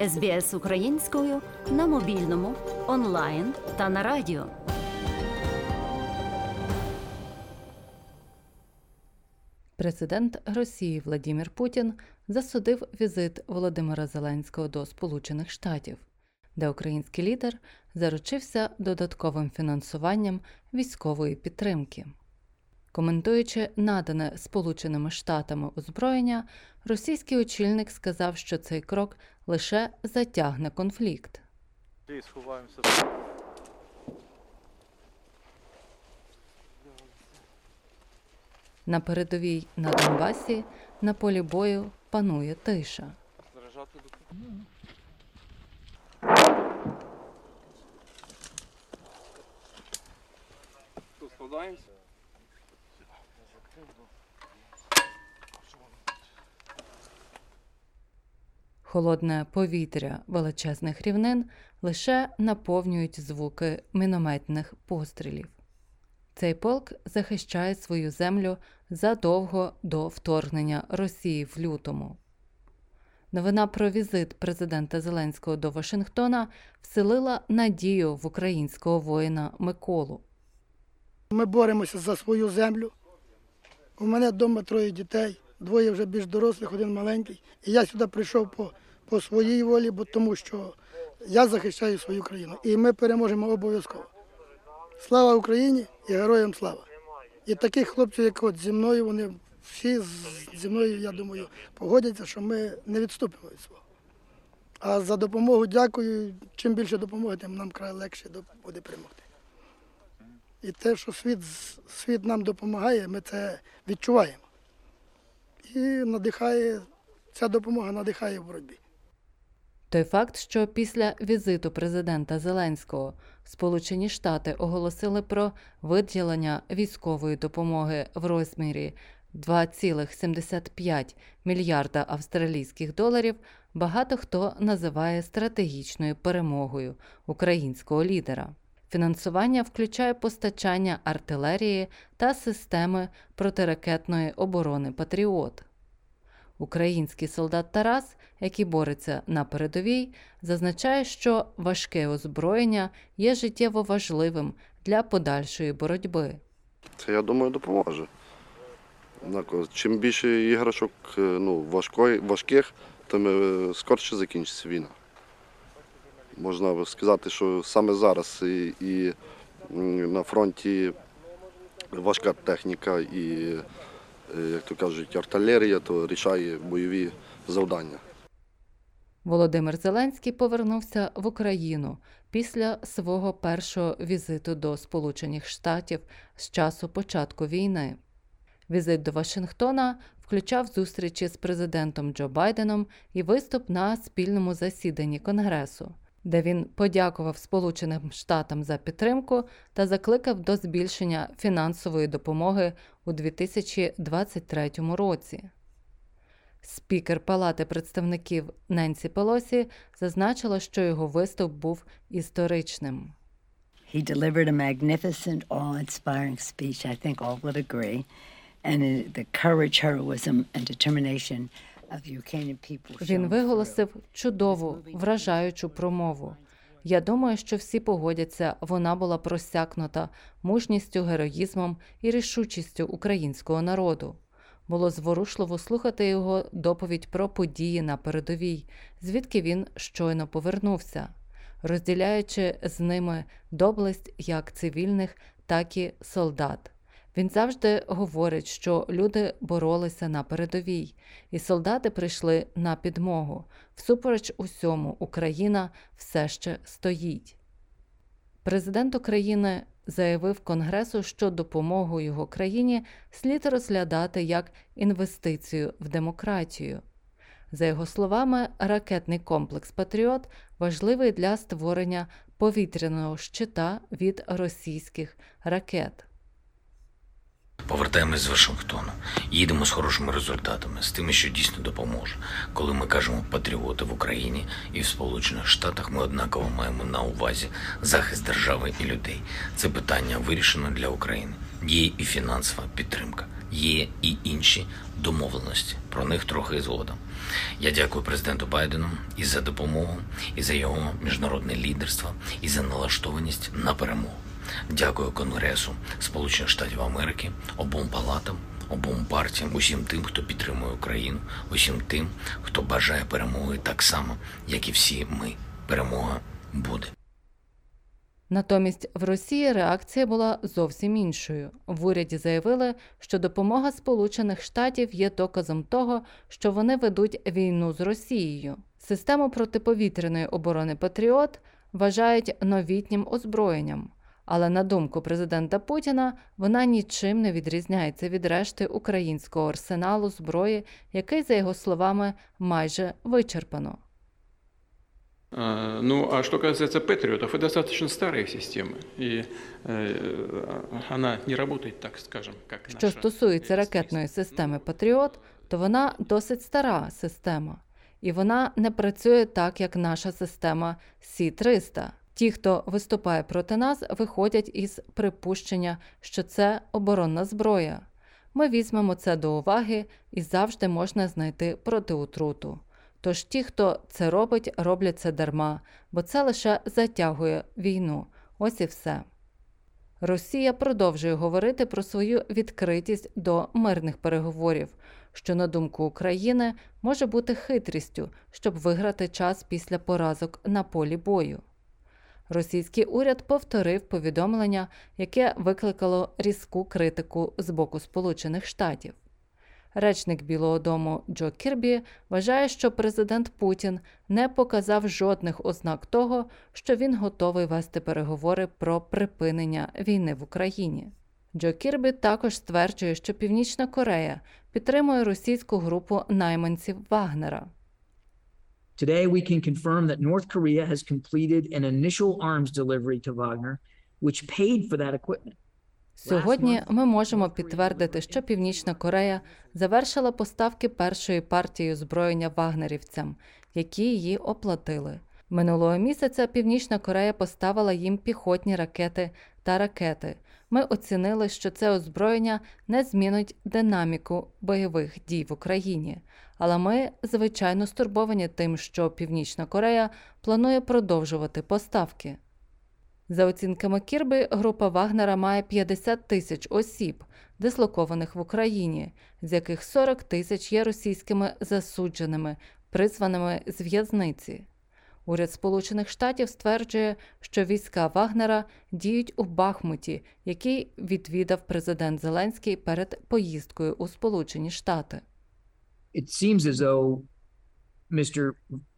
СБС українською на мобільному, онлайн та на радіо. Президент Росії Владімір Путін засудив візит Володимира Зеленського до Сполучених Штатів, де український лідер заручився додатковим фінансуванням військової підтримки. Коментуючи надане Сполученими Штатами озброєння, російський очільник сказав, що цей крок лише затягне конфлікт. Сховаємося. На передовій на Донбасі на полі бою панує тиша. Складаємося. Холодне повітря величезних рівнин лише наповнюють звуки мінометних пострілів. Цей полк захищає свою землю задовго до вторгнення Росії в лютому. Новина про візит президента Зеленського до Вашингтона вселила надію в українського воїна Миколу. Ми боремося за свою землю. У мене вдома троє дітей, двоє вже більш дорослих, один маленький. І я сюди прийшов по, по своїй волі, бо тому що я захищаю свою країну. І ми переможемо обов'язково. Слава Україні і героям слава! І таких хлопців, як от зі мною, вони всі зі мною, я думаю, погодяться, що ми не відступимо від свого. А за допомогу дякую. Чим більше допомоги, тим нам край легше буде перемогти. І те, що світ, світ нам допомагає, ми це відчуваємо. І надихає, ця допомога надихає в боротьбі. Той факт, що після візиту президента Зеленського Сполучені Штати оголосили про виділення військової допомоги в розмірі 2,75 мільярда австралійських доларів, багато хто називає стратегічною перемогою українського лідера. Фінансування включає постачання артилерії та системи протиракетної оборони Патріот. Український солдат Тарас, який бореться на передовій, зазначає, що важке озброєння є життєво важливим для подальшої боротьби. Це, я думаю, допоможе. Чим більше іграшок е, ну, важкої, важких, тим е, скорше закінчиться війна. Можна сказати, що саме зараз і, і на фронті важка техніка і, е, як то кажуть, артилерія, то рішає бойові завдання. Володимир Зеленський повернувся в Україну після свого першого візиту до Сполучених Штатів з часу початку війни. Візит до Вашингтона включав зустрічі з президентом Джо Байденом і виступ на спільному засіданні Конгресу, де він подякував Сполученим Штатам за підтримку та закликав до збільшення фінансової допомоги у 2023 році. Спікер Палати представників Ненсі Пелосі зазначила, що його виступ був історичним. He delivered a magnificent, awe-inspiring speech. I think all would agree. And the courage, heroism, and determination Він виголосив чудову, вражаючу промову. Я думаю, що всі погодяться, вона була просякнута мужністю, героїзмом і рішучістю українського народу. Було зворушливо слухати його доповідь про події на передовій, звідки він щойно повернувся, розділяючи з ними доблесть як цивільних, так і солдат. Він завжди говорить, що люди боролися на передовій, і солдати прийшли на підмогу. Всупереч усьому, Україна все ще стоїть. Президент України заявив Конгресу, що допомогу його країні слід розглядати як інвестицію в демократію. За його словами, ракетний комплекс Патріот важливий для створення повітряного щита від російських ракет. Повертаємось з Вашингтону. Їдемо з хорошими результатами, з тими, що дійсно допоможе. Коли ми кажемо патріоти в Україні і в Сполучених Штатах, ми однаково маємо на увазі захист держави і людей. Це питання вирішено для України. Є і фінансова підтримка. Є і інші домовленості. Про них трохи згодом. Я дякую президенту Байдену і за допомогу, і за його міжнародне лідерство, і за налаштованість на перемогу. Дякую Конгресу Сполучених Штатів Америки, обом палатам, обом партіям, усім тим, хто підтримує Україну, усім тим, хто бажає перемоги так само, як і всі ми. Перемога буде. Натомість в Росії реакція була зовсім іншою. В уряді заявили, що допомога Сполучених Штатів є доказом того, що вони ведуть війну з Росією. Систему протиповітряної оборони Патріот вважають новітнім озброєнням. Але на думку президента Путіна, вона нічим не відрізняється від решти українського арсеналу зброї, який, за його словами, майже вичерпано. А, Ну, а что касается патриотов, это достаточно старая система, и э, она не работает, так скажем, как Що наша стосується э, ракетної спецсистема. системи Патріот, то вона досить стара система, і вона не працює так, як наша система Сі-300. Ті, хто виступає проти нас, виходять із припущення, що це оборонна зброя. Ми візьмемо це до уваги і завжди можна знайти протиутруту. Тож ті, хто це робить, роблять це дарма, бо це лише затягує війну. Ось і все. Росія продовжує говорити про свою відкритість до мирних переговорів, що, на думку України, може бути хитрістю, щоб виграти час після поразок на полі бою. Російський уряд повторив повідомлення, яке викликало різку критику з боку Сполучених Штатів. Речник Білого Дому Джо Кірбі вважає, що президент Путін не показав жодних ознак того, що він готовий вести переговори про припинення війни в Україні. Джо Кірбі також стверджує, що Північна Корея підтримує російську групу найманців Вагнера. Today, we can confirm that North Korea has completed an initial arms delivery to Wagner, which paid for that equipment. Сьогодні ми можемо підтвердити, що Північна Корея завершила поставки першої партії озброєння вагнерівцям, які її оплатили. Минулого місяця Північна Корея поставила їм піхотні ракети та ракети. Ми оцінили, що це озброєння не змінить динаміку бойових дій в Україні. Але ми, звичайно, стурбовані тим, що Північна Корея планує продовжувати поставки. За оцінками Кірби, група Вагнера має 50 тисяч осіб, дислокованих в Україні, з яких 40 тисяч є російськими засудженими, призваними з в'язниці. Уряд Сполучених Штатів стверджує, що війська Вагнера діють у Бахмуті, який відвідав президент Зеленський перед поїздкою у Сполучені Штати. It seems as though Mr.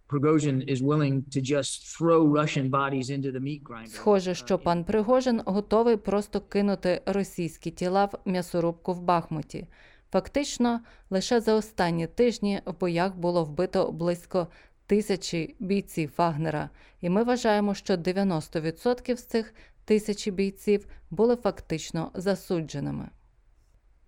Prigozhin is willing to just throw Russian bodies into the meat grinder. Схоже, що пан Пригожин готовий просто кинути російські тіла в м'ясорубку в Бахмуті. Фактично, лише за останні тижні в боях було вбито близько тисячі бійців Вагнера, і ми вважаємо, що 90% з цих тисячі бійців були фактично засудженими.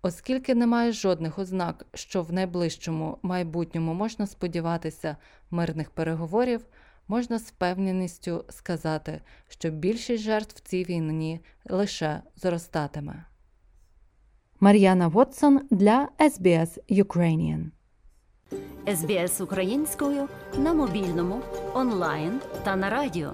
Оскільки немає жодних ознак, що в найближчому майбутньому можна сподіватися мирних переговорів, можна з впевненістю сказати, що більшість жертв в цій війні лише зростатиме. Мар'яна Вотсон для SBS Ukrainian СБС українською на мобільному, онлайн та на радіо.